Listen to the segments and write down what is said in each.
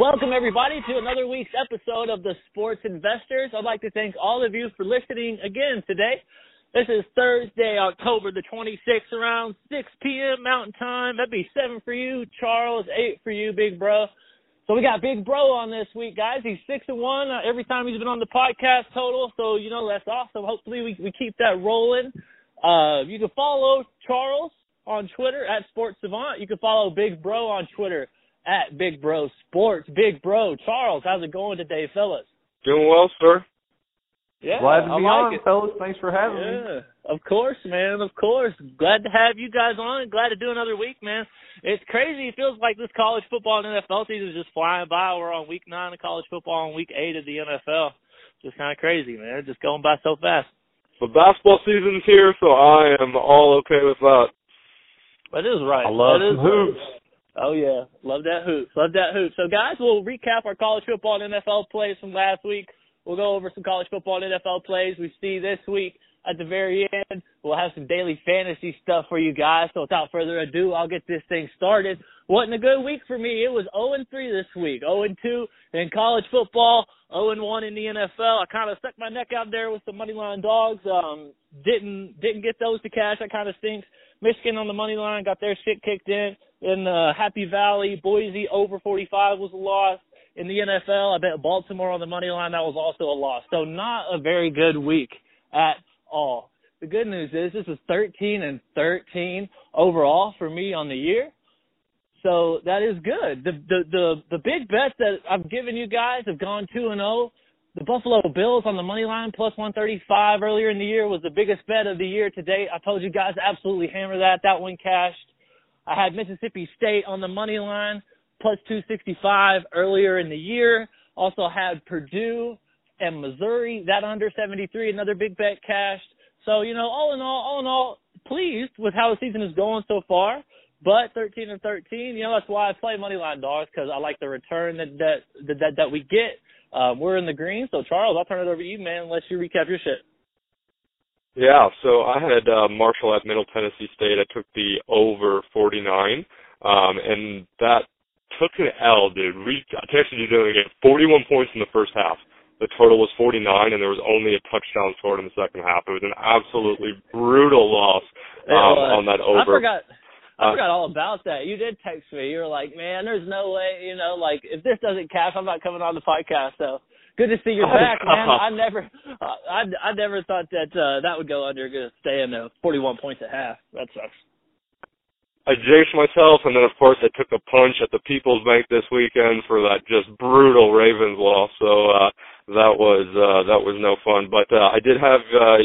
Welcome, everybody, to another week's episode of the Sports Investors. I'd like to thank all of you for listening again today. This is Thursday, October the 26th, around 6 p.m. Mountain Time. That'd be 7 for you, Charles, 8 for you, Big Bro. So we got Big Bro on this week, guys. He's 6 and 1 uh, every time he's been on the podcast total. So, you know, that's awesome. Hopefully, we, we keep that rolling. Uh, you can follow Charles on Twitter at Sports Savant. You can follow Big Bro on Twitter at Big Bro Sports. Big Bro, Charles, how's it going today, fellas? Doing well, sir. Yeah, Glad to I be like on, it. fellas. Thanks for having me. Of course, man. Of course. Glad to have you guys on. Glad to do another week, man. It's crazy. It feels like this college football and NFL season is just flying by. We're on week nine of college football and week eight of the NFL. Just kind of crazy, man. Just going by so fast. The basketball season's here, so I am all okay with that. That is right. I love That is some hoops. Oh yeah, love that hoop, Love that hoop. So guys, we'll recap our college football and NFL plays from last week. We'll go over some college football and NFL plays we see this week. At the very end, we'll have some daily fantasy stuff for you guys. So without further ado, I'll get this thing started. Wasn't a good week for me. It was 0 and 3 this week. 0 and 2 in college football. 0 and 1 in the NFL. I kind of stuck my neck out there with some money line dogs. Um, didn't didn't get those to cash. That kind of stinks. Michigan on the money line got their shit kicked in. In uh, Happy Valley, Boise over 45 was a loss. In the NFL, I bet Baltimore on the money line. That was also a loss. So not a very good week at all. The good news is this is 13 and 13 overall for me on the year. So that is good. The the the the big bets that I've given you guys have gone 2 and 0. The Buffalo Bills on the money line plus 135 earlier in the year was the biggest bet of the year to date. I told you guys absolutely hammer that. That one cashed. I had Mississippi State on the money line plus 265 earlier in the year. Also had Purdue and Missouri that under 73, another big bet cashed. So you know, all in all, all in all, pleased with how the season is going so far. But 13 and 13, you know, that's why I play money line dogs because I like the return that that that that we get. Um, we're in the green, so Charles, I'll turn it over to you, man. Unless you recap your shit. Yeah, so I had uh, Marshall at Middle Tennessee State. I took the over 49, um, and that took an L, dude. We I texted you doing it. 41 points in the first half. The total was 49, and there was only a touchdown scored in the second half. It was an absolutely brutal loss um, on that over. I forgot. I Uh, forgot all about that. You did text me. You were like, "Man, there's no way. You know, like if this doesn't cash, I'm not coming on the podcast." So good to see you're Oh, back, man. I never, I, I never thought that uh, that would go under. Gonna stay in the 41 points at half. That sucks. I jinxed myself, and then of course I took a punch at the People's Bank this weekend for that just brutal Ravens loss. So uh, that was uh, that was no fun. But uh, I did have uh,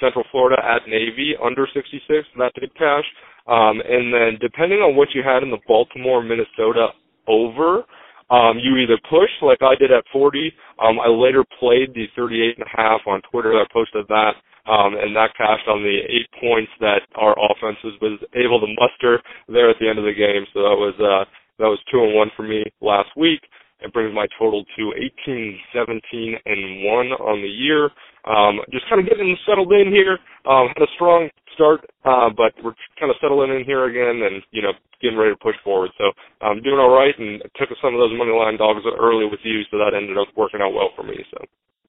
Central Florida at Navy under 66. That did cash. Um, and then depending on what you had in the Baltimore Minnesota over, um, you either push like I did at 40. Um, I later played the 38 and a half on Twitter. I posted that. Um, and that cashed on the eight points that our offense was, able to muster there at the end of the game. So that was uh, that was two and one for me last week. It brings my total to 18, 17, and one on the year. Um, just kind of getting settled in here. Um, had a strong start, uh, but we're kind of settling in here again, and you know, getting ready to push forward. So I'm doing all right, and took some of those money line dogs early with you, so that ended up working out well for me. So.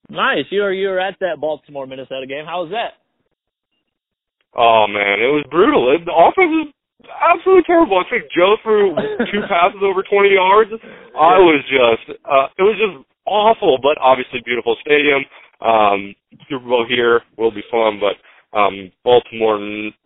Nice. You were you were at that Baltimore Minnesota game. How was that? Oh man, it was brutal. It, the offense was absolutely terrible. I think Joe threw two passes over 20 yards. I was just, uh, it was just awful, but obviously beautiful stadium. Um, Super Bowl here will be fun, but um, Baltimore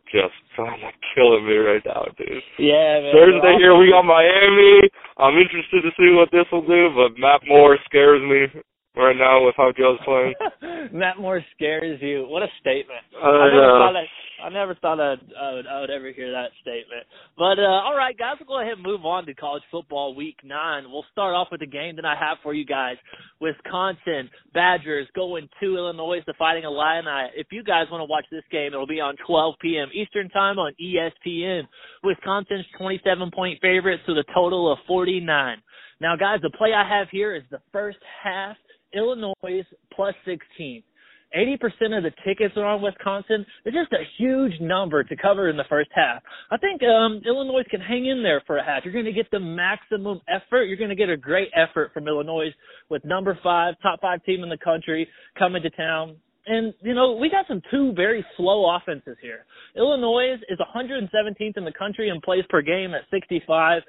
just kind of killing me right now, dude. Yeah, man. Thursday here we got Miami. I'm interested to see what this will do, but Matt Moore scares me right now with how Joe's playing. Matt Moore scares you. What a statement. I I never know. thought I, I never thought I'd, I would I would ever hear that statement. But uh, all right, guys, we'll go ahead and move on to college football week nine. We'll start off with the game that I have for you guys. Wisconsin Badgers going to Illinois, the Fighting Illini. If you guys want to watch this game, it'll be on 12 p.m. Eastern time on ESPN. Wisconsin's 27 point favorites with a total of 49. Now, guys, the play I have here is the first half Illinois plus 16. 80% of the tickets are on Wisconsin. It's just a huge number to cover in the first half. I think um, Illinois can hang in there for a half. You're going to get the maximum effort. You're going to get a great effort from Illinois with number five, top five team in the country coming to town. And, you know, we got some two very slow offenses here. Illinois is 117th in the country in plays per game at 65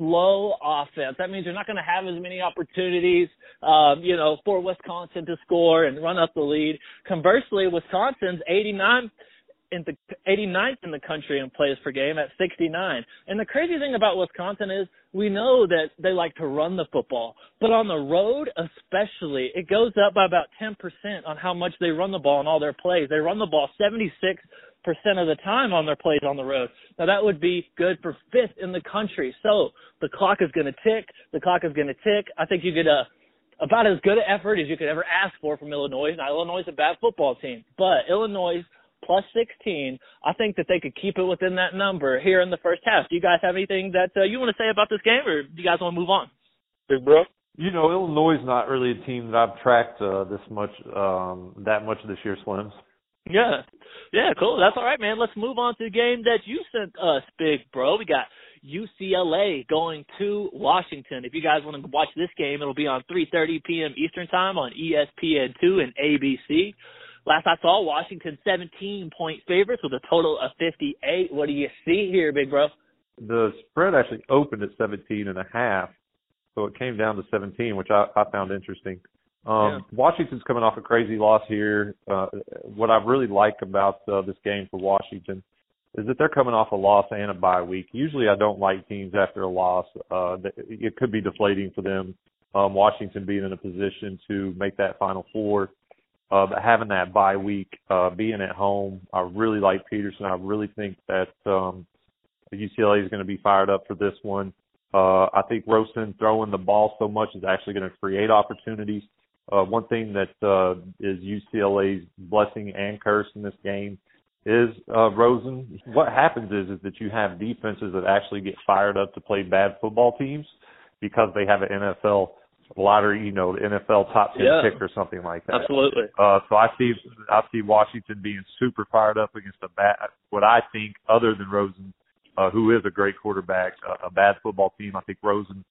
slow offense. That means you're not going to have as many opportunities, um, you know, for Wisconsin to score and run up the lead. Conversely, Wisconsin's 89 in the 89th in the country in plays per game at 69. And the crazy thing about Wisconsin is we know that they like to run the football, but on the road especially, it goes up by about 10% on how much they run the ball in all their plays. They run the ball 76 percent of the time on their plays on the road. Now that would be good for fifth in the country. So the clock is going to tick. The clock is going to tick. I think you get a about as good an effort as you could ever ask for from Illinois. Now Illinois is a bad football team, but Illinois plus 16, I think that they could keep it within that number here in the first half. Do you guys have anything that uh, you want to say about this game, or do you guys want to move on? Big bro. You know, Illinois is not really a team that I've tracked uh, this much, um, that much this year, Slims. Yeah. Yeah, cool. That's all right, man. Let's move on to the game that you sent us, big bro. We got UCLA going to Washington. If you guys want to watch this game, it'll be on 3:30 p.m. Eastern Time on ESPN2 and ABC. Last I saw, Washington 17 point favorites with a total of 58. What do you see here, big bro? The spread actually opened at 17 and a half, so it came down to 17, which I, I found interesting. Um, yeah. Washington's coming off a crazy loss here. Uh, what I really like about uh, this game for Washington is that they're coming off a loss and a bye week. Usually, I don't like teams after a loss. Uh, it could be deflating for them. Um, Washington being in a position to make that Final Four, uh, but having that bye week, uh, being at home, I really like Petersen. I really think that um, UCLA is going to be fired up for this one. Uh, I think Rosen throwing the ball so much is actually going to create opportunities. Uh, one thing that uh, is UCLA's blessing and curse in this game is uh, Rosen. What happens is is that you have defenses that actually get fired up to play bad football teams because they have an NFL lottery, you know, NFL top ten yeah, pick or something like that. Absolutely. Uh, so I see I see Washington being super fired up against a bad, what I think other than Rosen, uh, who is a great quarterback, uh, a bad football team. I think Rosen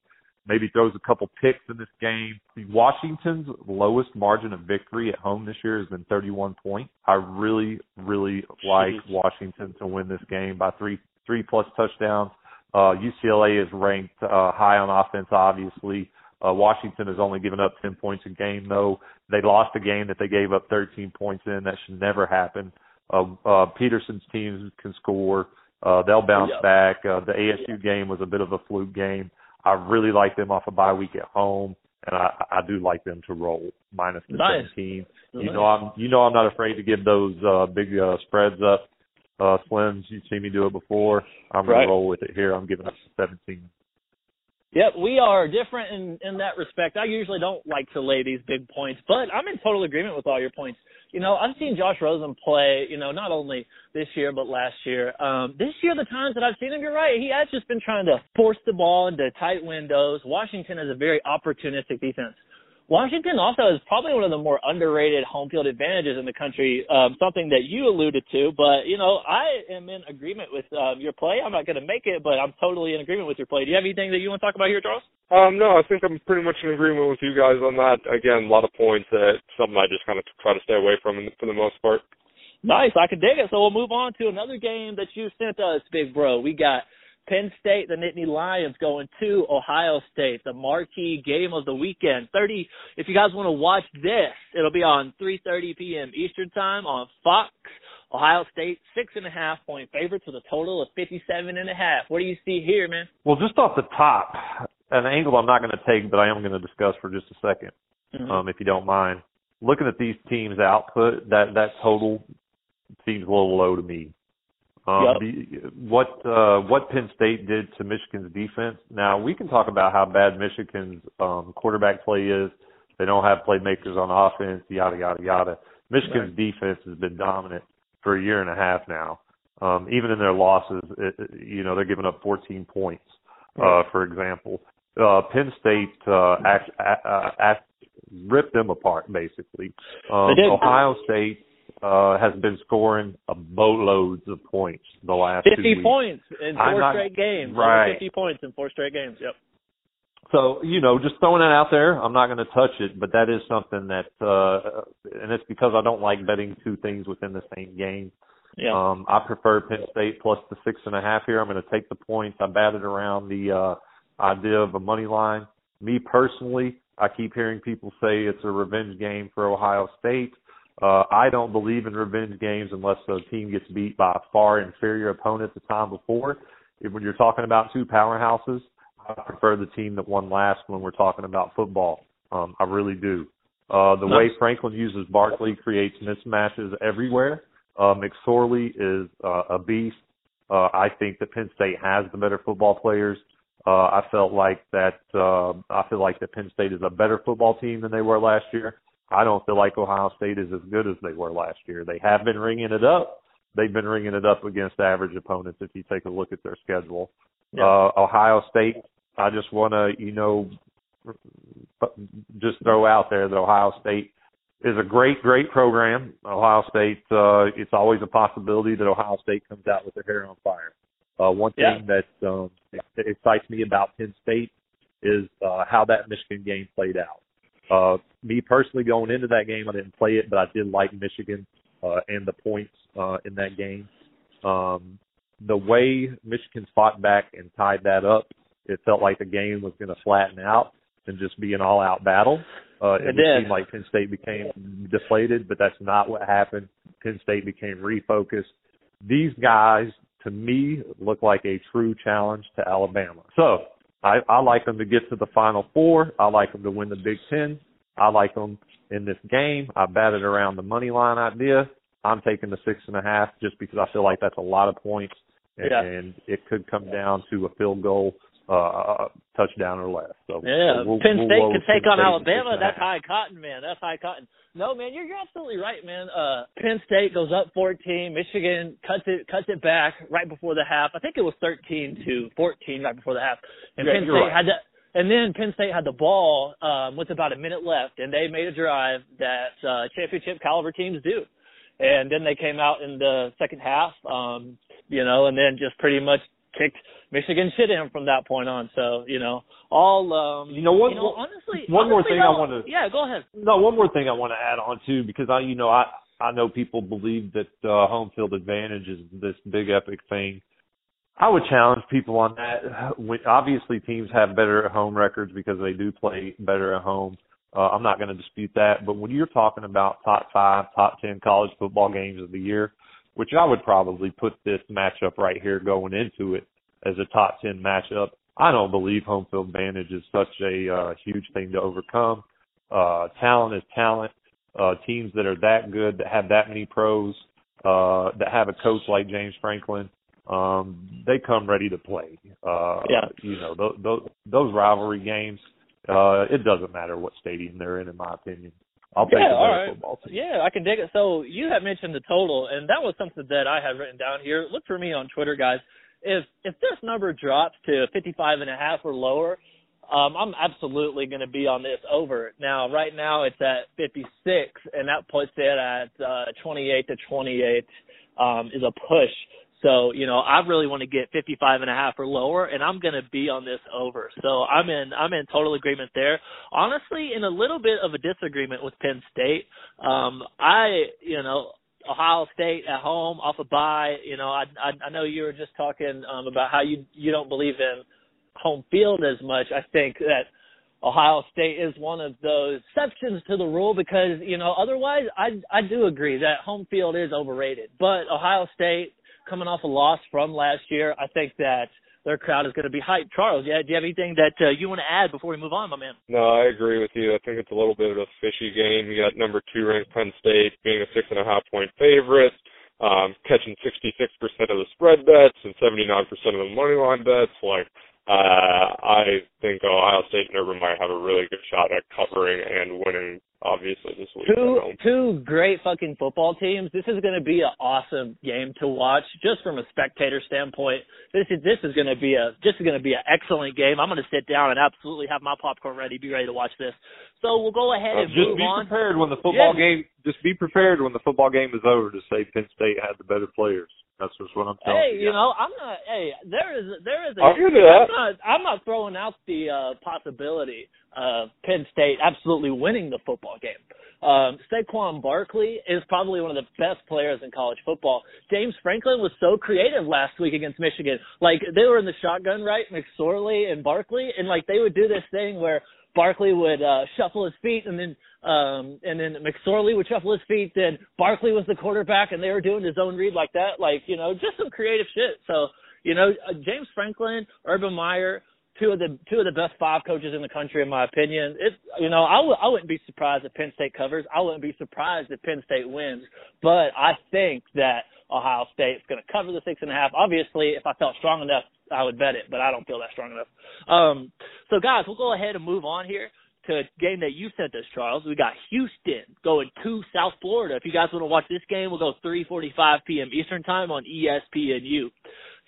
maybe throws a couple picks in this game. Washington's lowest margin of victory at home this year has been 31 points. I really, really like Washington to win this game by three three plus touchdowns. Uh, UCLA is ranked uh, high on offense, obviously. Uh, Washington has only given up 10 points a game, though. They lost a game that they gave up 13 points in. That should never happen. Uh, uh, Petersen's teams can score. Uh, they'll bounce yep. back. Uh, the ASU game was a bit of a fluke game. I really like them off a bye week at home, and I, I do like them to roll minus the nice. 17. You nice. know I'm you know I'm not afraid to give those uh, big uh, spreads up. Uh, Slims, you've seen me do it before. I'm right. gonna roll with it here. I'm giving up 17. Yep, we are different in in that respect. I usually don't like to lay these big points, but I'm in total agreement with all your points you know, I've seen Josh Rosen play, you know, not only this year but last year. Um, this year, the times that I've seen him, you're right. He has just been trying to force the ball into tight windows. Washington is a very opportunistic defense. Washington also is probably one of the more underrated home field advantages in the country, um, something that you alluded to. But, you know, I am in agreement with um, your play. I'm not going to make it, but I'm totally in agreement with your play. Do you have anything that you want to talk about here, Charles? Um, no, I think I'm pretty much in agreement with you guys on that. Again, a lot of points that something I just kind of try to stay away from for the most part. Nice, I can dig it. So we'll move on to another game that you sent us, big bro. We got Penn State, the Nittany Lions going to Ohio State, the marquee game of the weekend. 30, if you guys want to watch this, it'll be on 3.30 p.m. Eastern Time on Fox. Ohio State, six and a half point favorites with a total of 57 and a half. What do you see here, man? Well, just off the top, an angle I'm not going to take, but I am going to discuss for just a 2nd mm-hmm. um, if you don't mind. Looking at these teams' output, that that total seems a little low to me. Um, yep. the, what uh, what Penn State did to Michigan's defense. Now we can talk about how bad Michigan's um, quarterback play is. They don't have playmakers on offense. Yada yada yada. Michigan's right. defense has been dominant for a year and a half now. Um, even in their losses, it, you know they're giving up 14 points. Uh, for example, uh, Penn State uh, act, uh, act, ripped them apart basically. Um, Ohio State uh, has been scoring a boatloads of points the last fifty points in 4 not, straight games. Right, fifty points in four straight games. Yep. So you know, just throwing that out there. I'm not going to touch it, but that is something that, uh, and it's because I don't like betting two things within the same game. Yeah. Um, I prefer Penn State plus the six and a half here. I'm going to take the points. I batted around the uh, idea of a money line. Me personally, I keep hearing people say it's a revenge game for Ohio State. Uh, I don't believe in revenge games unless the team gets beat by a far inferior opponent the time before. If, when you're talking about two powerhouses, I prefer the team that won last when we're talking about football. Um, I really do. Uh, the nice. way Franklin uses Barkley creates mismatches everywhere. Uh, McSorley is uh, a beast. Uh, I think that Penn State has the better football players. Uh, I felt like that. Uh, I feel like that Penn State is a better football team than they were last year. I don't feel like Ohio State is as good as they were last year. They have been ringing it up. They've been ringing it up against average opponents. If you take a look at their schedule, yeah. uh, Ohio State. I just want to, you know, just throw out there that Ohio State is a great, great program. Ohio State. Uh, it's always a possibility that Ohio State comes out with their hair on fire. Uh, one thing yeah. that um, excites me about Penn State is uh, how that Michigan game played out. Uh, me personally, going into that game, I didn't play it, but I did like Michigan uh, and the points uh, in that game. Um, the way Michigan fought back and tied that up, it felt like the game was going to flatten out and just be an all-out battle. Uh, it, it did. seemed like Penn State became deflated, but that's not what happened. Penn State became refocused. These guys, to me, look like a true challenge to Alabama. So I, I like them to get to the Final Four. I like them to win the Big Ten. I like them in this game. I batted around the money line idea. I'm taking the six and a half just because I feel like that's a lot of points, and, yeah. and it could come down to a field goal, uh, touchdown or less. So yeah, so we'll, Penn State we'll can take Penn on State Alabama. That's high cotton, man. That's high cotton. No, man, you're, you're absolutely right, man. Uh, Penn State goes up 14. Michigan cuts it cuts it back right before the half. I think it was 13 to 14 right before the half. And Yeah, Penn State right. had that. And then Penn State had the ball um, with about a minute left, and they made a drive that uh, championship caliber teams do. And then they came out in the second half, um, you know, and then just pretty much kicked Michigan shit in from that point on. So you know, all um, You know, one- you know, honestly, one more honestly, thing I wanna- Yeah, go ahead. No, one more thing I want to add on too, because I, you know, I I know people believe that uh, home field advantage is this big epic thing. I would challenge people on that. When, obviously, teams have better home records because they do play better at home. Uh, I'm not going to dispute that. But when you're talking about top five, top ten college football games of the year, which I would probably put this matchup right here going into it as a top ten matchup, I don't believe home field advantage is such a uh, huge thing to overcome. Uh, talent is talent. Uh, teams that are that good, that have that many pros, uh, that have a coach like James Franklin, um, they come ready to play. Uh, Yeah. You know, those, those, those rivalry games, uh, it doesn't matter what stadium they're in, in my opinion. I'll take Yeah, the all right. football team. Yeah, I can dig it. So you had mentioned the total, and that was something that I had written down here. Look for me on Twitter, guys. If if this number drops to 55 and a half or lower, um, I'm absolutely going to be on this over. Now, right now it's at 56, and that puts it at uh, 28 to 28 um, is a push. So, you know, I really want to get 55 and a half or lower, and I'm going to be on this over. So I'm in, I'm in total agreement there. Honestly, in a little bit of a disagreement with Penn State. Um, I, you know, Ohio State at home off a bye. You know, I, I, I know you were just talking um, about how you you don't believe in home field as much. I think that Ohio State is one of those exceptions to the rule because you know otherwise I I do agree that home field is overrated. But Ohio State coming off a loss from last year, I think that their crowd is going to be hyped. Charles, yeah, do you have anything that uh, you want to add before we move on, my man? No, I agree with you. I think it's a little bit of a fishy game. You got number two ranked Penn State being a six and a half point favorite, um, catching 66% of the spread bets and 79% of the money line bets. Like, uh, I think Ohio State and Urban might have a really good shot at covering and winning, obviously, this week. Two two great fucking football teams. This is going to be an awesome game to watch, just from a spectator standpoint. This is this is going to be a this is going to be an excellent game. I'm going to sit down and absolutely have my popcorn ready, be ready to watch this. So we'll go ahead uh, and just move be on. prepared when the football Yeah. game. Just be prepared when the football game is over to say Penn State had the better players. That's just what I'm telling Hey, you. you know, I'm not. Hey, there is there is a. I'll you that. I'm not, I'm not throwing out the uh, possibility of Penn State absolutely winning the football game. Um, Saquon Barkley is probably one of the best players in college football. James Franklin was so creative last week against Michigan. Like they were in the shotgun, right? McSorley and Barkley, and like they would do this thing where Barkley would uh, shuffle his feet, and then um, and then McSorley would shuffle his feet. Then Barkley was the quarterback, and they were doing his own read like that. Like you know, just some creative shit. So you know, uh, James Franklin, Urban Meyer, two of the two of the best five coaches in the country, in my opinion. It you know, I w- I wouldn't be surprised if Penn State covers. I wouldn't be surprised if Penn State wins. But I think that Ohio State's going to cover the six and a half. Obviously, if I felt strong enough, I would bet it, but I don't feel that strong enough. Um, so guys, we'll go ahead and move on here to a game that you sent us, Charles. We got Houston going to South Florida. If you guys want to watch this game, we'll go 3:45 p.m. Eastern time on ESPNU.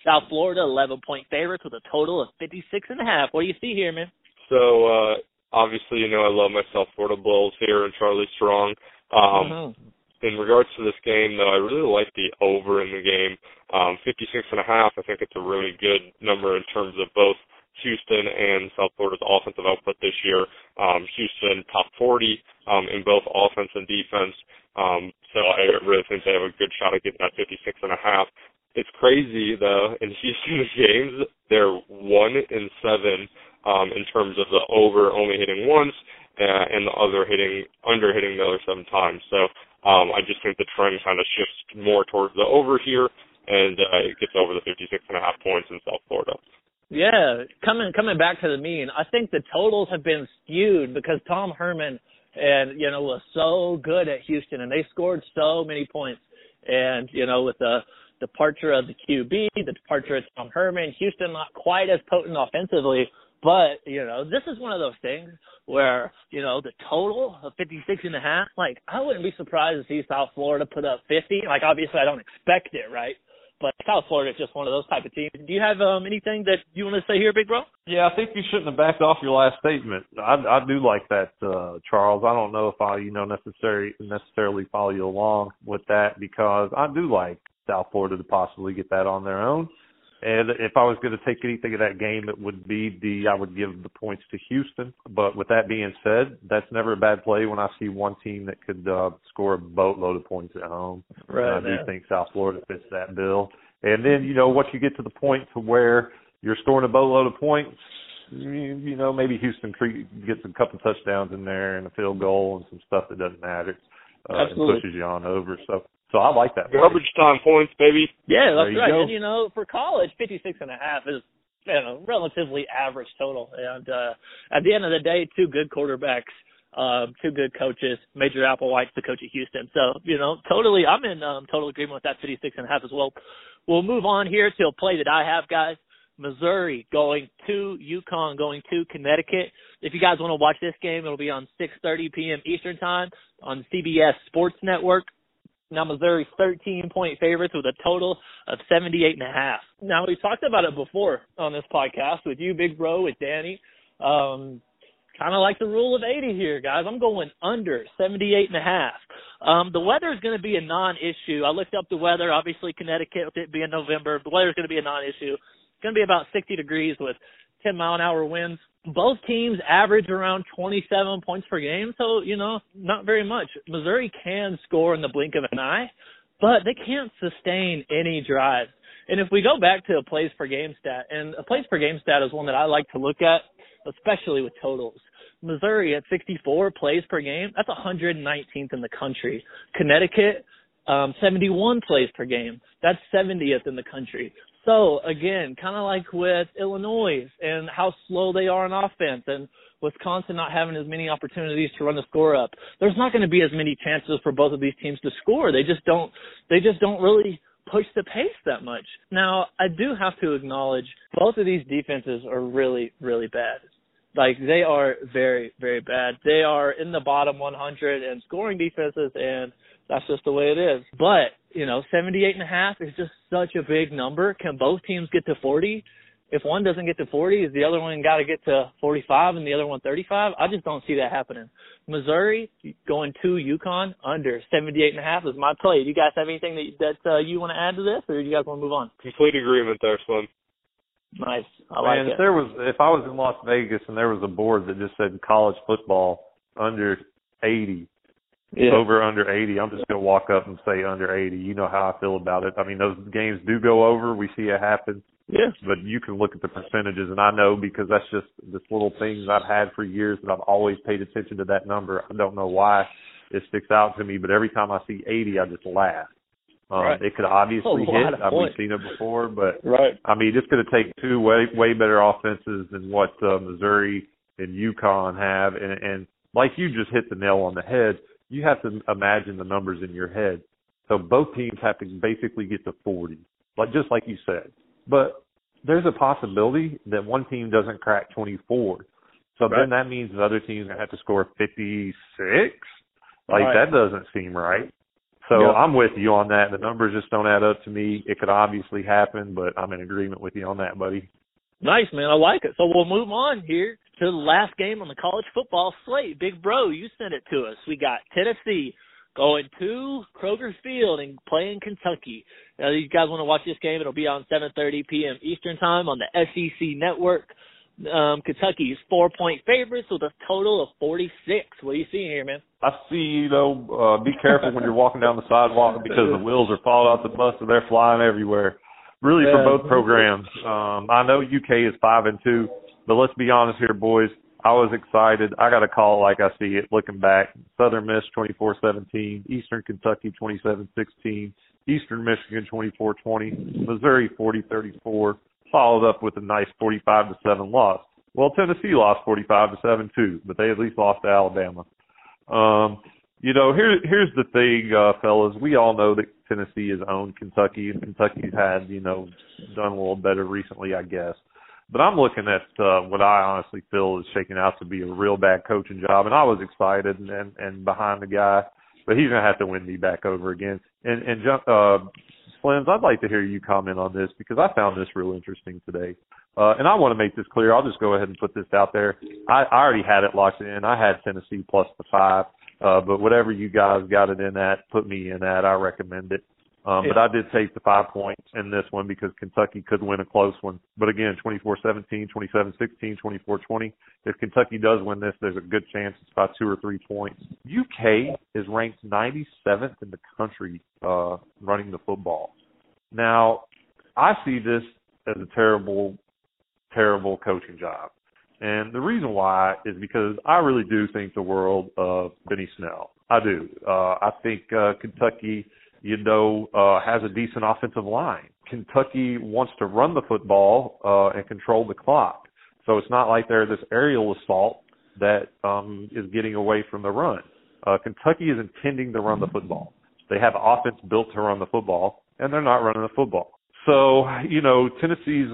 South Florida, 11 point favorites with a total of 56 and a half. What do you see here, man? So uh obviously, you know I love my South Florida Bulls here and Charlie Strong. Um Mhm. in regards to this game though, I really like the over in the game. Um fifty six and a half, I think it's a really good number in terms of both Houston and South Florida's offensive output this year. Um Houston top forty um in both offense and defense. Um so I really think they have a good shot at getting that fifty six and a half. It's crazy though, in Houston's games they're one in seven um in terms of the over only hitting once uh, and the other hitting under hitting the other seven times. So um, I just think the trend kind of shifts more towards the over here, and uh, it gets over the 56 and a half points in South Florida. Yeah, coming coming back to the mean, I think the totals have been skewed because Tom Herman and you know was so good at Houston and they scored so many points. And you know with the departure of the QB, the departure of Tom Herman, Houston not quite as potent offensively, but you know this is one of those things where you know the total of 56 and a half. Like I wouldn't be surprised to see South Florida put up 50. Like obviously I don't expect it, right? But South Florida is just one of those type of teams. Do you have um, anything that you want to say here, big bro? Yeah, I think you shouldn't have backed off your last statement. I, I do like that, uh, Charles. I don't know if I, you know, necessarily necessarily follow you along with that because I do like South Florida to possibly get that on their own. And if I was going to take anything of that game, it would be the I would give the points to Houston. But with that being said, that's never a bad play when I see one team that could uh, score a boatload of points at home. Right. And I do think South Florida fits that bill. And then you know once you get to the point to where you're scoring a boatload of points, you, know maybe Houston gets a couple touchdowns in there and a field goal and some stuff that doesn't matter. Uh, and Absolutely. pushes you on over. So so I like that. play. Garbage time points, baby. Yeah, that's you right. go. And you know, for college, fifty-six and a half is you know relatively average total. And uh at the end of the day, two good quarterbacks, um, two good coaches. Major Applewhite's the coach at Houston. So you know, totally, I'm in um, total agreement with that fifty-six and a half as well. We'll move on here to a play that I have, guys. Missouri going to UConn, going to Connecticut. If you guys want to watch this game, it'll be on 6:30 p.m. Eastern Time on CBS Sports Network. Now Missouri's 13 point favorites with a total of 78 and a half. Now we talked about it before on this podcast with you, Big Bro, with Danny. Um, kind of like the rule of 80 here, guys. I'm going under 78 and a half. Um, the weather is going to be a non-issue. I looked up the weather. Obviously, Connecticut with it being November, the weather is going to be a non-issue. It's going to be about 60 degrees with 10 mile an hour winds. Both teams average around 27 points per game, so you know, not very much. Missouri can score in the blink of an eye, but they can't sustain any drives. And if we go back to a plays per game stat, and a plays per game stat is one that I like to look at, especially with totals. Missouri at 64 plays per game, that's 119th in the country. Connecticut, um, 71 plays per game, that's 70th in the country. So again, kind of like with Illinois and how slow they are on offense and Wisconsin not having as many opportunities to run the score up. There's not going to be as many chances for both of these teams to score. They just don't they just don't really push the pace that much. Now, I do have to acknowledge both of these defenses are really really bad. Like they are very very bad. They are in the bottom 100 in scoring defenses and that's just the way it is. But, you know, 78 and a half is just such a big number. Can both teams get to 40? if one doesn't get to 40, is the other one got to get to 45 and the other one 35? I just don't see that happening. Missouri going to UConn under 78 and a half is my play. Do you guys have anything that that uh, you want to add to this, or do you guys want to move on? Complete agreement there, Slim. Nice. I like Man, it. if there was, if I was in Las Vegas and there was a board that just said college football under 80, yeah. over under 80, I'm just gonna walk up and say under 80. You know how I feel about it. I mean, those games do go over. We see it happen. Yeah. But you can look at the percentages, and I know because that's just this little things I've had for years that I've always paid attention to that number. I don't know why it sticks out to me, but every time I see 80, I just laugh. Um, Right. It could obviously hit. I've points. seen it before, but Right. I mean, it's going to take two way way better offenses than what uh, Missouri and UConn have, and, and like you just hit the nail on the head. You have to imagine the numbers in your head. So both teams have to basically get to 40, like just like you said. But there's a possibility that one team doesn't crack 24. So Right. then that means the other team's gonna have to score 56. Like Right. that doesn't seem right. So Yeah. I'm with you on that. The numbers just don't add up to me. It could obviously happen, but I'm in agreement with you on that, buddy. Nice, man. I like it. So we'll move on here to the last game on the college football slate. Big Bro, you sent it to us. We got Tennessee going to Kroger Field and playing Kentucky. Now, you guys want to watch this game? It'll be on 7:30 p.m. Eastern Time on the SEC Network. Um, Kentucky's four-point favorites with a total of 46. What are you seeing here, man? I see, you know, uh, be careful when you're walking down the sidewalk because the wheels are falling off the bus and they're flying everywhere. Really for both programs. Um, I know UK is five and two, but let's be honest here, boys. I was excited. I got a call like I see it looking back. Southern Miss 24-17, Eastern Kentucky 27-16, Eastern Michigan 24-20, Missouri 40-34, followed up with a nice 45 to 7 loss. Well, Tennessee lost 45 to 7 too, but they at least lost to Alabama. Um, you know, here here's the thing, uh, fellas. We all know that Tennessee has owned Kentucky, and Kentucky's had, you know, done a little better recently, I guess. But I'm looking at uh, what I honestly feel is shaking out to be a real bad coaching job, and I was excited and and, and behind the guy, but he's gonna have to win me back over again. And and uh, Slims, I'd like to hear you comment on this because I found this real interesting today. Uh, and I want to make this clear. I'll just go ahead and put this out there. I, I already had it locked in. I had Tennessee plus the five. Uh, but whatever you guys got it in at, put me in at. I recommend it. Um, But Yeah. I did take the five points in this one because Kentucky could win a close one. But again, 24-17, 27-16, 24-20. If Kentucky does win this, there's a good chance it's about two or three points. UK is ranked 97th in the country uh, running the football. Now, I see this as a terrible, terrible coaching job. And the reason why is because I really do think the world of Benny Snell. I do. Uh, I think uh, Kentucky, you know, uh, has a decent offensive line. Kentucky wants to run the football uh, and control the clock. So it's not like they're this aerial assault that um, is getting away from the run. Uh, Kentucky is intending to run the football. They have offense built to run the football, and they're not running the football. So, you know, Tennessee's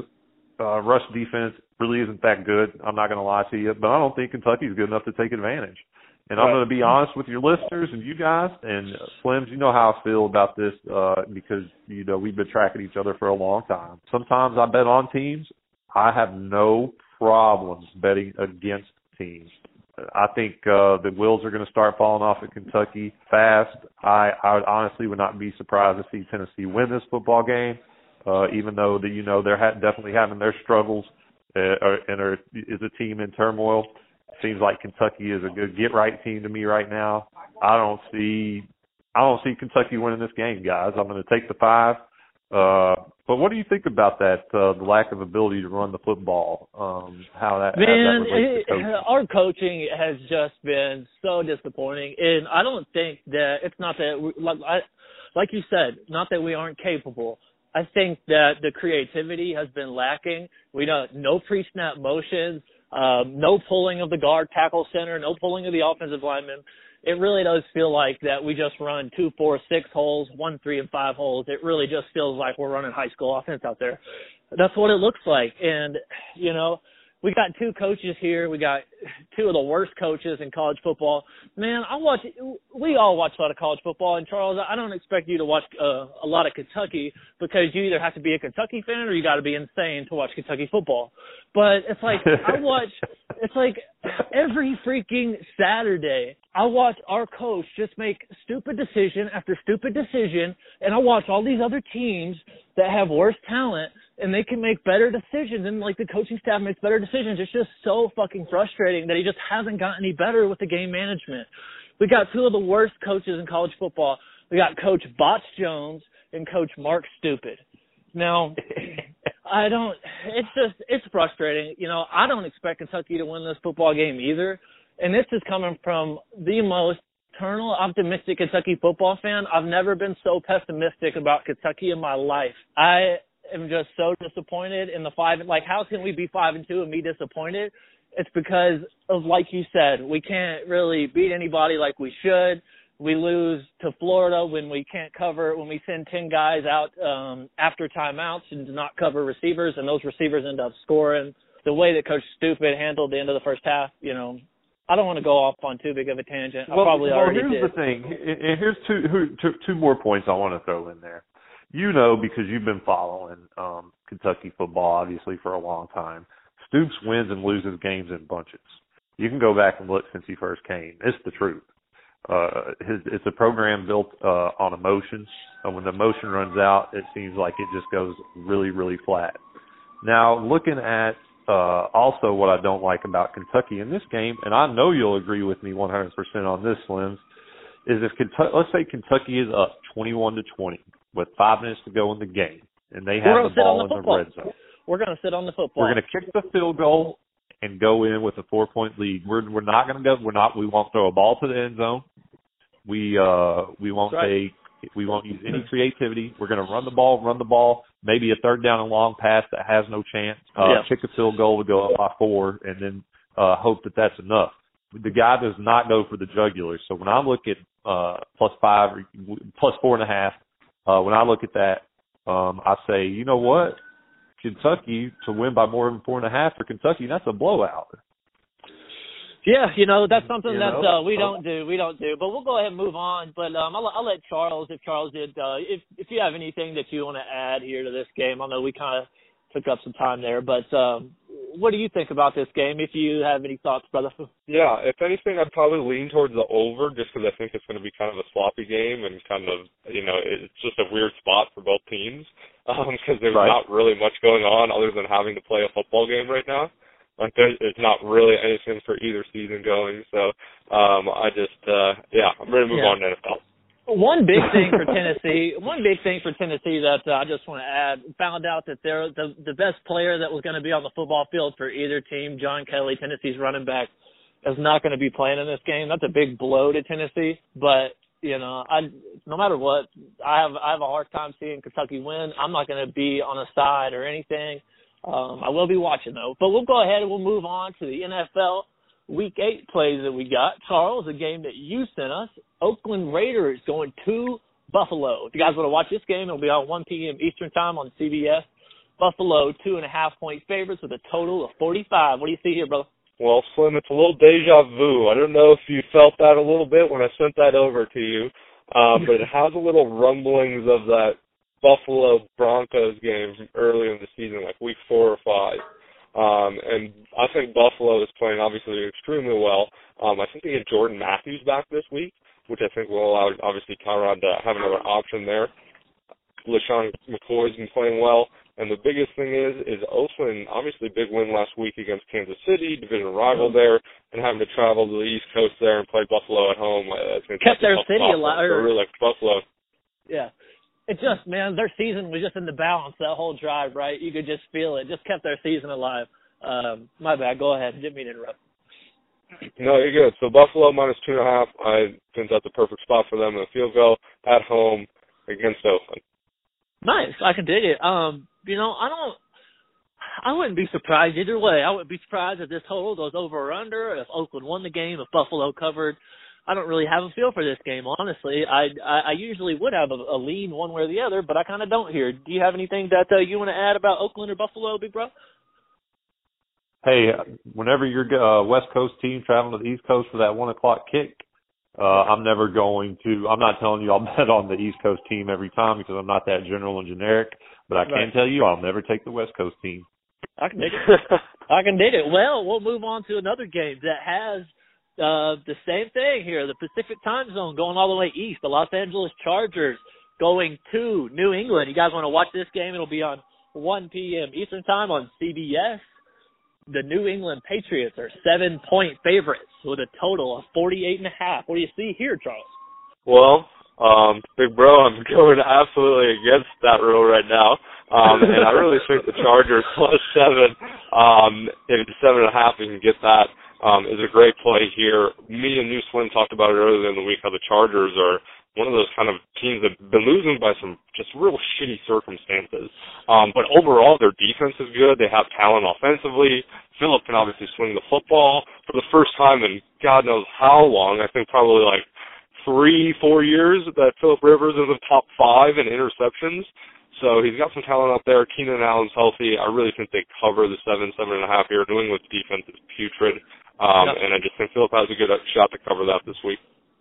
uh, rush defense really isn't that good. I'm not going to lie to you, but I don't think Kentucky's good enough to take advantage. And I'm going to be honest with your listeners and you guys and Slims. You know how I feel about this uh, because you know we've been tracking each other for a long time. Sometimes I bet on teams. I have no problems betting against teams. I think uh, the wheels are going to start falling off at Kentucky fast. I, I would honestly would not be surprised to see Tennessee win this football game, uh, even though that you know they're ha- definitely having their struggles uh, and are is a team in turmoil. Seems like Kentucky is a good get right team to me right now. I don't see I don't see Kentucky winning this game, guys. I'm going to take the five. Uh, but what do you think about that? Uh, the lack of ability to run the football. Um, how that how that relates it, to coaching. our coaching has just been so disappointing, and I don't think that it's not that we, like I, like you said, not that we aren't capable. I think that the creativity has been lacking. We know no pre-snap motions, um, no pulling of the guard tackle center, no pulling of the offensive lineman. It really does feel like that we just run two, four, six holes, one, three, and five holes. It really just feels like we're running high school offense out there. That's what it looks like, and you know we got two coaches here. We got two of the worst coaches in college football. Man, I watch. We all watch a lot of college football. And Charles, I don't expect you to watch uh, a lot of Kentucky because you either have to be a Kentucky fan or you got to be insane to watch Kentucky football. But it's like I watch. It's like every freaking Saturday, I watch our coach just make stupid decision after stupid decision, and I watch all these other teams that have worse talent and they can make better decisions and like the coaching staff makes better decisions. It's just so fucking frustrating that he just hasn't gotten any better with the game management. We got two of the worst coaches in college football. We got Coach Botch Jones and Coach Mark Stupid. Now, I don't. It's just it's frustrating. You know, I don't expect Kentucky to win this football game either. And this is coming from the most eternal optimistic Kentucky football fan. I've never been so pessimistic about Kentucky in my life. I am just so disappointed in the five. Like, how can we be five and two and be disappointed? It's because of like you said, we can't really beat anybody like we should. We lose to Florida when we can't cover when we send ten guys out um after timeouts and do not cover receivers, and those receivers end up scoring. The way that Coach Stupid handled the end of the first half, you know, I don't want to go off on too big of a tangent. I well, probably well, already here's did. the thing, and here's two, two two more points I want to throw in there you know because you've been following um Kentucky football obviously for a long time. Stoops wins and loses games in bunches. You can go back and look since he first came. It's the truth. Uh his it's a program built uh on emotion. And when the emotion runs out, it seems like it just goes really, really flat. Now, looking at uh also what I don't like about Kentucky in this game, and I know you'll agree with me 100% on this, Slims, is if Kentucky, let's say Kentucky is up 21 to 20 with five minutes to go in the game, and they have the ball the in the red zone. We're going to sit on the football. We're going to kick the field goal and go in with a four point lead. We're we're not going to go. We're not. We won't throw a ball to the end zone. We uh we won't right. take. We won't use any creativity. We're going to run the ball, run the ball, maybe a third down and long pass that has no chance. Uh, yeah. Kick a field goal to go up by four, and then uh, hope that that's enough. The guy does not go for the jugular. So when I look at uh, plus five, plus four and a half, uh, when I look at that, um, I say, you know what? Kentucky to win by more than four and a half for Kentucky, that's a blowout. Yeah, you know that's something You that know? uh, we don't do. We don't do. But we'll go ahead and move on. But um, I'll, I'll let Charles, if Charles did, uh, if if you have anything that you want to add here to this game. I know we kind of took up some time there, but um, what do you think about this game? If you have any thoughts, brother. Yeah, if anything, I'd probably lean towards the over just because I think it's going to be kind of a sloppy game and kind of, you know, it's just a weird spot for both teams because um, there's Right. not really much going on other than having to play a football game right now. Like there's, there's not really anything for either season going. So um, I just, uh, yeah, I'm ready to move Yeah. on to NFL. One big thing for Tennessee, one big thing for Tennessee that uh, I just want to add, found out that they're the the best player that was going to be on the football field for either team, John Kelly, Tennessee's running back, is not going to be playing in this game. That's a big blow to Tennessee, but you know, I no matter what, I have I have a hard time seeing Kentucky win. I'm not going to be on a side or anything. Um, I will be watching though. But we'll go ahead and we'll move on to the NFL week eight plays that we got. Charles, a game that you sent us. Oakland Raiders going to Buffalo. If you guys want to watch this game, it'll be on 1 p.m. Eastern time on CBS. Buffalo two and a half point favorites with a total of 45. What do you see here, brother? Well, Slim, it's a little deja vu. I don't know if you felt that a little bit when I sent that over to you, uh, but it has a little rumblings of that Buffalo Broncos game from in the season, like week four or five. Um, and I think Buffalo is playing obviously extremely well. Um, I think they get Jordan Matthews back this week, which I think will allow obviously Tyrod to have another option there. LeSean McCoy's been playing well. And the biggest thing is, is Oakland, obviously big win last week against Kansas City, division rival there, and having to travel to the East Coast there and play Buffalo at home. Uh, gonna Kept their city alive. I really like Buffalo. Yeah. It just, man, their season was just in the balance that whole drive, right? You could just feel it. Just kept their season alive. Um, my bad. Go ahead. Didn't mean to interrupt. No, you're good. So Buffalo minus two and a half. I think that's the perfect spot for them in a field goal at home against Oakland. Nice. I can dig it. Um, you know, I don't. I wouldn't be surprised either way. I wouldn't be surprised if this total goes over or under. If Oakland won the game, if Buffalo covered. I don't really have a feel for this game, honestly. I I, I usually would have a, a lean one way or the other, but I kind of don't here. Do you have anything that uh, you want to add about Oakland or Buffalo, big bro? hey, whenever your uh, West Coast team traveling to the East Coast for that one o'clock kick, uh, I'm never going to. I'm not telling you I'll bet on the East Coast team every time because I'm not that general and generic. But I can Right. tell you I'll never take the West Coast team. I can dig it. I can dig it. Well, we'll move on to another game that has uh the same thing here, the Pacific time zone going all the way east. The Los Angeles Chargers going to New England. You guys want to watch this game? It'll be on 1 p.m. Eastern time on CBS. The New England Patriots are seven point favorites with a total of 48 and a half. What do you see here, Charles? Well, um, big bro, I'm going absolutely against that rule right now. Um, and I really think the Chargers plus seven, um, if seven and a half, we can get that, um, is a great play here. Me and New Swin talked about it earlier in the week how the Chargers are one of those kind of teams that have been losing by some just real shitty circumstances. Um, but overall, their defense is good. They have talent offensively. Philip can obviously swing the football for the first time in God knows how long. I think probably like three, four years that Philip Rivers is in the top five in interceptions. So he's got some talent up there. Keenan Allen's healthy. I really think they cover the seven, seven and a half here. New England's defense is putrid. Um, Yep. and I just think Philip has a good shot to cover that this week.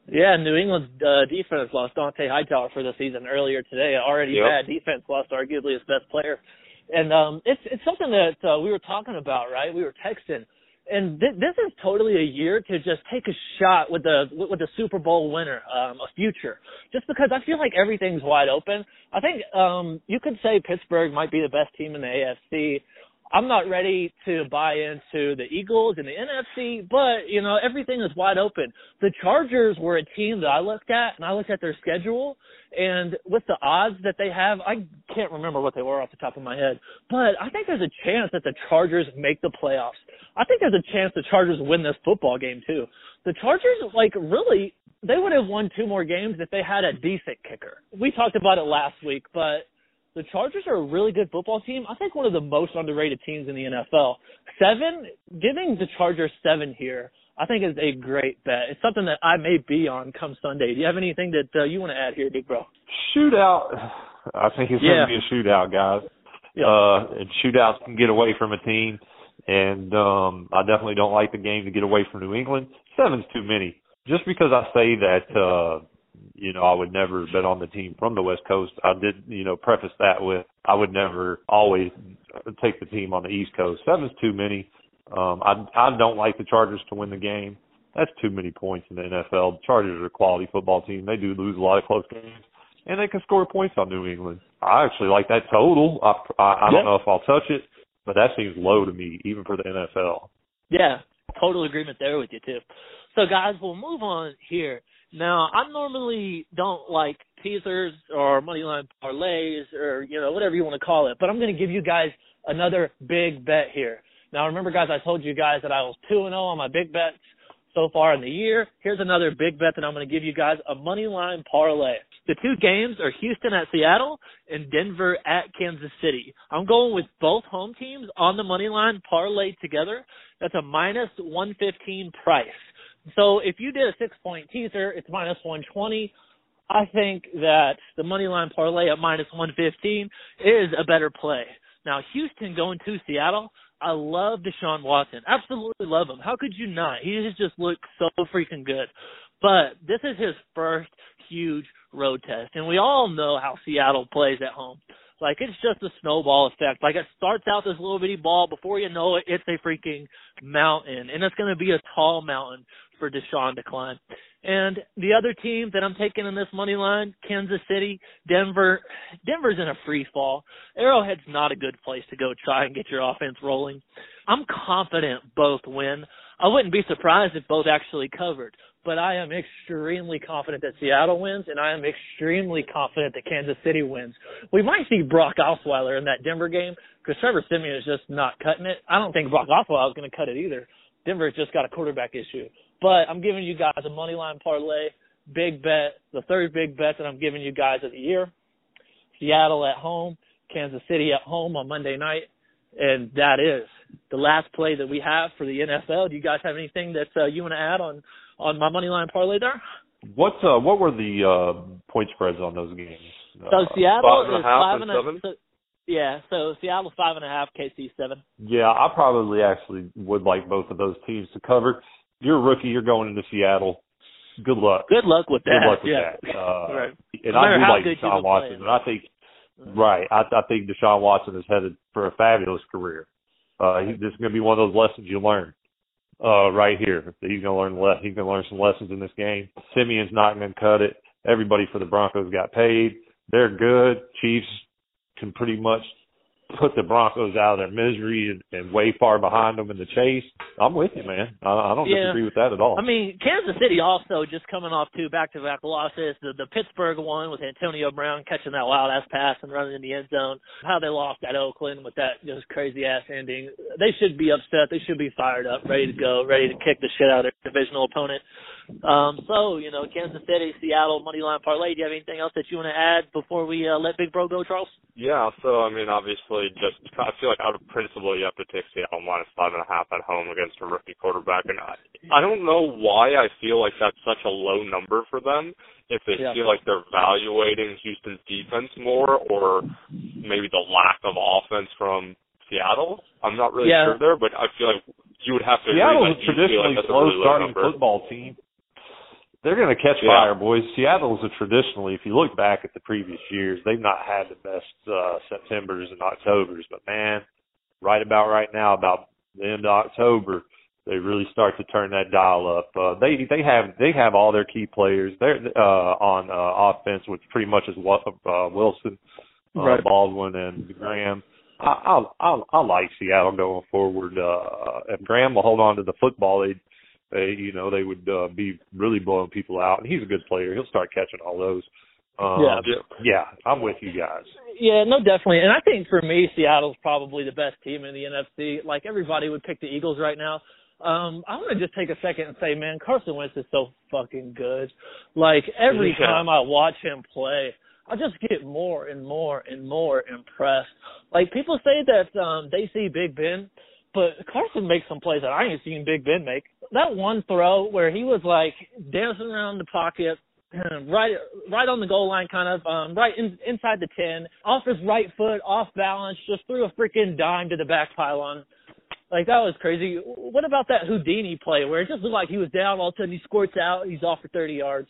Yeah, New England's uh, defense lost Dont'a Hightower for the season earlier today. Already Yep. bad defense lost arguably its best player, and um, it's it's something that uh, we were talking about, right? We were texting, and th- this is totally a year to just take a shot with the with the Super Bowl winner, um, a future. Just because I feel like everything's wide open. I think um, you could say Pittsburgh might be the best team in the AFC. I'm not ready to buy into the Eagles and the NFC, but you know everything is wide open. The Chargers were a team that I looked at, and I looked at their schedule, and with the odds that they have, I can't remember what they were off the top of my head, but I think there's a chance that the Chargers make the playoffs. I think there's a chance the Chargers win this football game too. The Chargers, like, really, they would have won two more games if they had a decent kicker. We talked about it last week, but the Chargers are a really good football team. I think one of the most underrated teams in the NFL. Seven, giving the Chargers seven here, I think is a great bet. It's something that I may be on come Sunday. Do you have anything that uh, you want to add here, big bro? Shootout. I think it's Yeah. going to be a shootout, guys. Yeah. Uh, and shootouts can get away from a team, and um, I definitely don't like the game to get away from New England. Seven's too many. Just because I say that, uh, you know, I would never bet on the team from the West Coast. I did, you know, preface that with I would never always take the team on the East Coast. Seven's too many. Um, I I don't like the Chargers to win the game. That's too many points in the NFL. The Chargers are a quality football team. They do lose a lot of close games, and they can score points on New England. I actually like that total. I I, I don't know if I'll touch it, but that seems low to me, even for the NFL. Yeah, total agreement there with you too. So guys, we'll move on here. Now, I normally don't like teasers or moneyline parlays or you know whatever you want to call it, but I'm going to give you guys another big bet here. Now, remember, guys, I told you guys that I was two and zero on my big bets so far in the year. Here's another big bet that I'm going to give you guys: a money line parlay. The two games are Houston at Seattle and Denver at Kansas City. I'm going with both home teams on the money line parlay together. That's a minus 115 price. So if you did a six point teaser, it's minus 120. I think that the money line parlay at minus 115 is a better play. Now, Houston going to Seattle, I love Deshaun Watson. Absolutely love him. How could you not? He has just looked so freaking good. But this is his first huge road test. And we all know how Seattle plays at home. Like it's just a snowball effect. Like it starts out this little bitty ball, before you know it, it's a freaking mountain, and it's going to be a tall mountain for Deshaun to climb. And the other team that I'm taking in this money line, Kansas City, Denver. Denver's in a free fall. Arrowhead's not a good place to go try and get your offense rolling. I'm confident both win. I wouldn't be surprised if both actually covered, but I am extremely confident that Seattle wins, and I am extremely confident that Kansas City wins. We might see Brock Osweiler in that Denver game because Trevor Siemian is just not cutting it. I don't think Brock Osweiler is going to cut it either. Denver's just got a quarterback issue. But I'm giving you guys a money line parlay, big bet, the third big bet that I'm giving you guys of the year. Seattle at home, Kansas City at home on Monday night, and that is the last play that we have for the NFL. Do you guys have anything that uh, you want to add on on my money line parlay there? What uh, what were the uh, point spreads on those games? So Uh, Seattle five and is five and and a seven? so, Yeah, so Seattle five and a half, KC seven. Yeah, I probably actually would like both of those teams to cover. You're a rookie. You're going into Seattle. Good luck. Good luck with that. Good luck with yeah. that. Uh, right. And No I do like Deshaun Watson, playing. and I think right. I, I think Deshaun Watson is headed for a fabulous career. Uh, he, this is going to be one of those lessons you learn. Uh, right here, he's to learn. Le- he's to learn some lessons in this game. Siemian's not to cut it. Everybody for the Broncos got paid. They're good. Chiefs can pretty much put the Broncos out of their misery and, and way far behind them in the chase. I'm with you, man. I, I don't Yeah. disagree with that at all. I mean, Kansas City also just coming off two back-to-back losses. The, the Pittsburgh one with Antonio Brown catching that wild-ass pass and running in the end zone. How they lost at Oakland with that just crazy-ass ending. They should be upset. They should be fired up, ready to go, ready to kick the shit out of their divisional opponent. Um, so, you know, Kansas City, Seattle, Moneyline Parlay. Do you have anything else that you want to add before we uh, let Big Bro go, Charles? Yeah, so I mean, obviously, just I feel like out of principle, you have to take Seattle minus five and a half at home against a rookie quarterback, and I, I don't know why I feel like that's such a low number for them. If they Yeah. feel like they're evaluating Houston's defense more, or maybe the lack of offense from Seattle, I'm not really Yeah. sure there, but I feel like you would have to. agree Seattle's that a you feel traditionally like a slow really low starting number. football team. They're going to catch Yeah. fire, boys. Seattle's a traditionally, if you look back at the previous years, they've not had the best uh, Septembers and Octobers. But man, right about right now, about the end of October, they really start to turn that dial up. Uh, they they have they have all their key players. They're uh, on uh, offense, which pretty much is what uh, Wilson, uh, Right. Baldwin, and Graham. I, I I I like Seattle going forward. Uh, if Graham will hold on to the football, they they you know they would uh, be really blowing people out. And he's a good player. He'll start catching all those. Um, Yeah. yeah, I'm with you guys. Yeah, no, definitely. And I think for me, Seattle's probably the best team in the NFC. Like everybody would pick the Eagles right now. Um, I want to just take a second and say, man, Carson Wentz is so fucking good. Like every Yeah. time I watch him play, I just get more and more and more impressed. Like people say that um they see Big Ben, but Carson makes some plays that I ain't seen Big Ben make. That one throw where he was like dancing around the pocket, right right on the goal line kind of um right in, inside the 10 off his right foot off balance just threw a freaking dime to the back pylon like that was crazy what about that houdini play where it just looked like he was down all of a sudden he squirts out he's off for 30 yards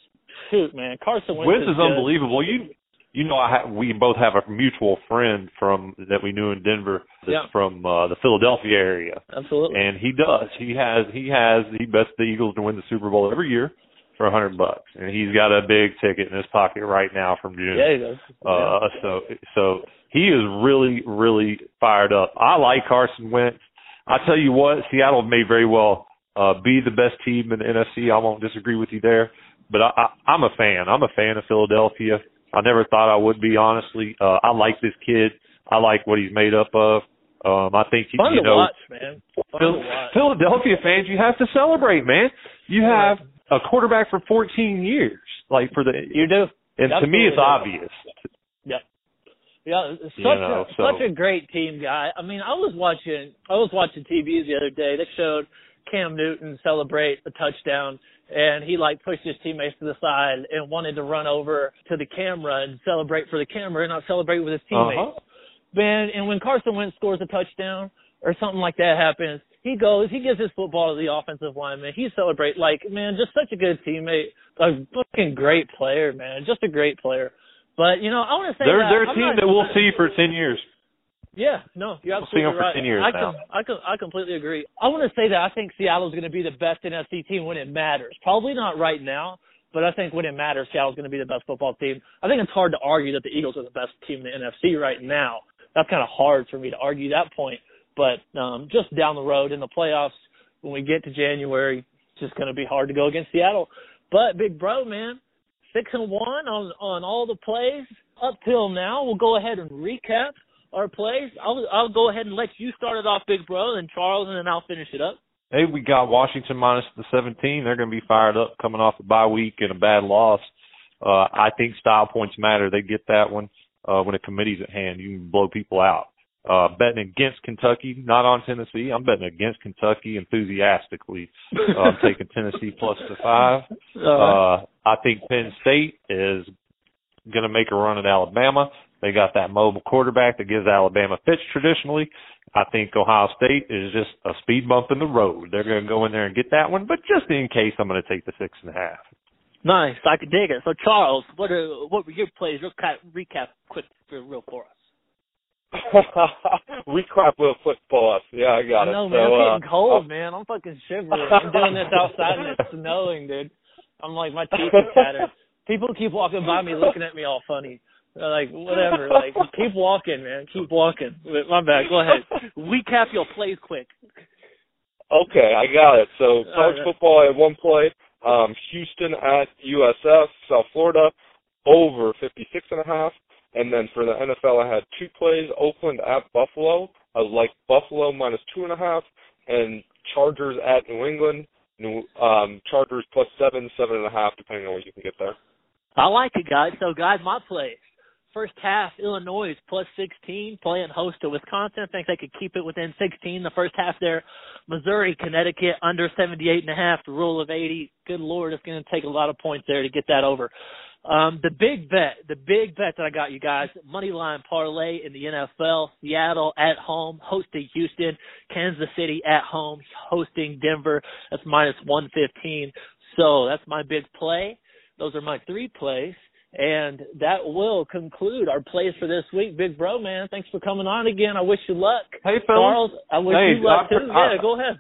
shoot man carson wentz, Wentz is good. unbelievable. You you know I ha- we both have a mutual friend from that we knew in Denver that's Yeah. from uh, the Philadelphia area. absolutely and he does. He has he has he bets the Eagles to win the Super Bowl every year for a hundred bucks, and he's got a big ticket in his pocket right now from June. yeah he does Uh, so so he is really really fired up. I like Carson Wentz. I tell you what, Seattle may very well uh, be the best team in the NFC. I won't disagree with you there, but I, I, I'm a fan. I'm a fan of Philadelphia. I never thought I would be honestly. Uh, I like this kid. I like what he's made up of. Um, I think fun you to know watch man fun Phil- to watch Philadelphia fans, you have to celebrate, man. You have a quarterback for 14 years, like for the, you do and to me, it's obvious. Yep. Yeah, it's You such know, a so- such a great team, guy. I mean, I was watching I was watching TV the other day. They showed Cam Newton celebrate a touchdown, and he like pushed his teammates to the side and wanted to run over to the camera and celebrate for the camera and not celebrate with his teammates. Uh-huh. Man, and when Carson Wentz scores a touchdown or something like that happens, he goes, he gives his football to the offensive lineman. He celebrates like, man, just such a good teammate, a fucking great player, man, just a great player. But you know, I want to say They're that they're a I'm team not- that we'll see for 10 years. Yeah, no, you're We'll absolutely for right. 10 years I now. com- I com- I completely agree. I want to say that I think Seattle's going to be the best NFC team when it matters. Probably not right now, but I think when it matters, Seattle's going to be the best football team. I think it's hard to argue that the Eagles are the best team in the NFC right now. That's kind of hard for me to argue that point. But um, just down the road in the playoffs, when we get to January, it's just going to be hard to go against Seattle. But big bro, man, six and one on on all the plays up till now. We'll go ahead and recap our plays. I'll I'll go ahead and let you start it off, big bro, and Charles, and then I'll finish it up. Hey, we got Washington minus the 17. They're going to be fired up coming off a bye week and a bad loss. Uh, I think style points matter. They get that one uh, when a committee's at hand. You can blow people out. Uh, betting against Kentucky, not on Tennessee. I'm betting against Kentucky enthusiastically. Uh, I'm taking Tennessee plus the five. Uh, I think Penn State is going to make a run at Alabama. They got that mobile quarterback that gives Alabama fits traditionally. I think Ohio State is just a speed bump in the road. They're going to go in there and get that one, but just in case, I'm going to take the six and a half. Nice, I could dig it. So, Charles, what are what were your plays? Real recap, quick, for real for us. recap real quick for us. Yeah, I got I know, it. man. So, I'm getting uh, cold, uh, man. I'm fucking shivering. I'm doing this outside and it's snowing, dude. I'm like my teeth are tattered. People keep walking by me, looking at me all funny. They're like whatever, like keep walking, man. Keep walking. My bad. Go ahead. Recap your plays quick. Okay, I got it. So college right. football, I had one play. Um, Houston at USF, South Florida, over fifty six and. And then for the NFL, I had two plays: Oakland at Buffalo. I like Buffalo minus two and a half, and Chargers at New England. New um, Chargers plus seven, seven and a half, depending on what you can get there. I like it, guys. So, guys, my plays. First half, Illinois is plus 16, playing host to Wisconsin. I think they could keep it within 16. The first half there, Missouri, Connecticut under 78 and a half. The rule of 80. Good lord, it's going to take a lot of points there to get that over. Um, the big bet, the big bet that I got you guys, money line parlay in the NFL. Seattle at home, hosting Houston. Kansas City at home, hosting Denver. That's minus 115. So that's my big play. Those are my three plays. And that will conclude our plays for this week. Big bro, man, thanks for coming on again. I wish you luck. Hey, Phil. Charles, I wish hey, you luck I, too. I, yeah, go ahead.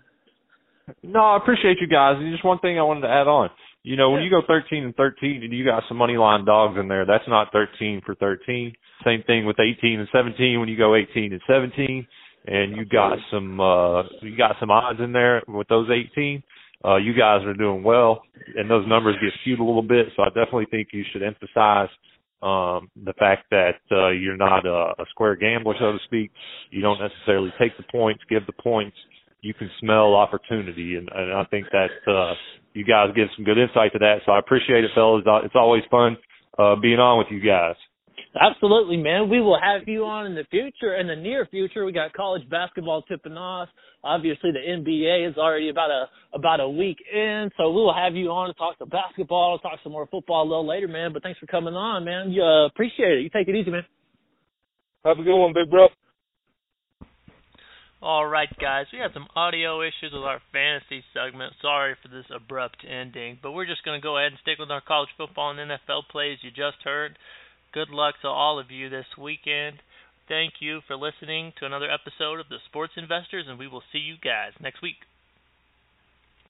No, I appreciate you guys. And just one thing I wanted to add on. You know, when you go 13 and 13 and you got some money line dogs in there, that's not 13 for 13. Same thing with 18 and 17 when you go 18 and 17 and you got some uh you got some odds in there with those 18 uh, you guys are doing well, and those numbers get skewed a little bit. So I definitely think you should emphasize um, the fact that uh, you're not a, a square gambler, so to speak. You don't necessarily take the points, give the points. You can smell opportunity, and, and I think that uh, you guys give some good insight to that. So I appreciate it, fellas. It's always fun uh, being on with you guys. Absolutely, man. We will have you on in the future, in the near future. We got college basketball tipping off. Obviously, the NBA is already about a about a week in, so we will have you on to talk some basketball, talk some more football a little later, man. But thanks for coming on, man. You uh, appreciate it. You take it easy, man. Have a good one, big bro. All right, guys, we had some audio issues with our fantasy segment. Sorry for this abrupt ending, but we're just going to go ahead and stick with our college football and NFL plays you just heard. Good luck to all of you this weekend. Thank you for listening to another episode of the Sports Investors, and we will see you guys next week.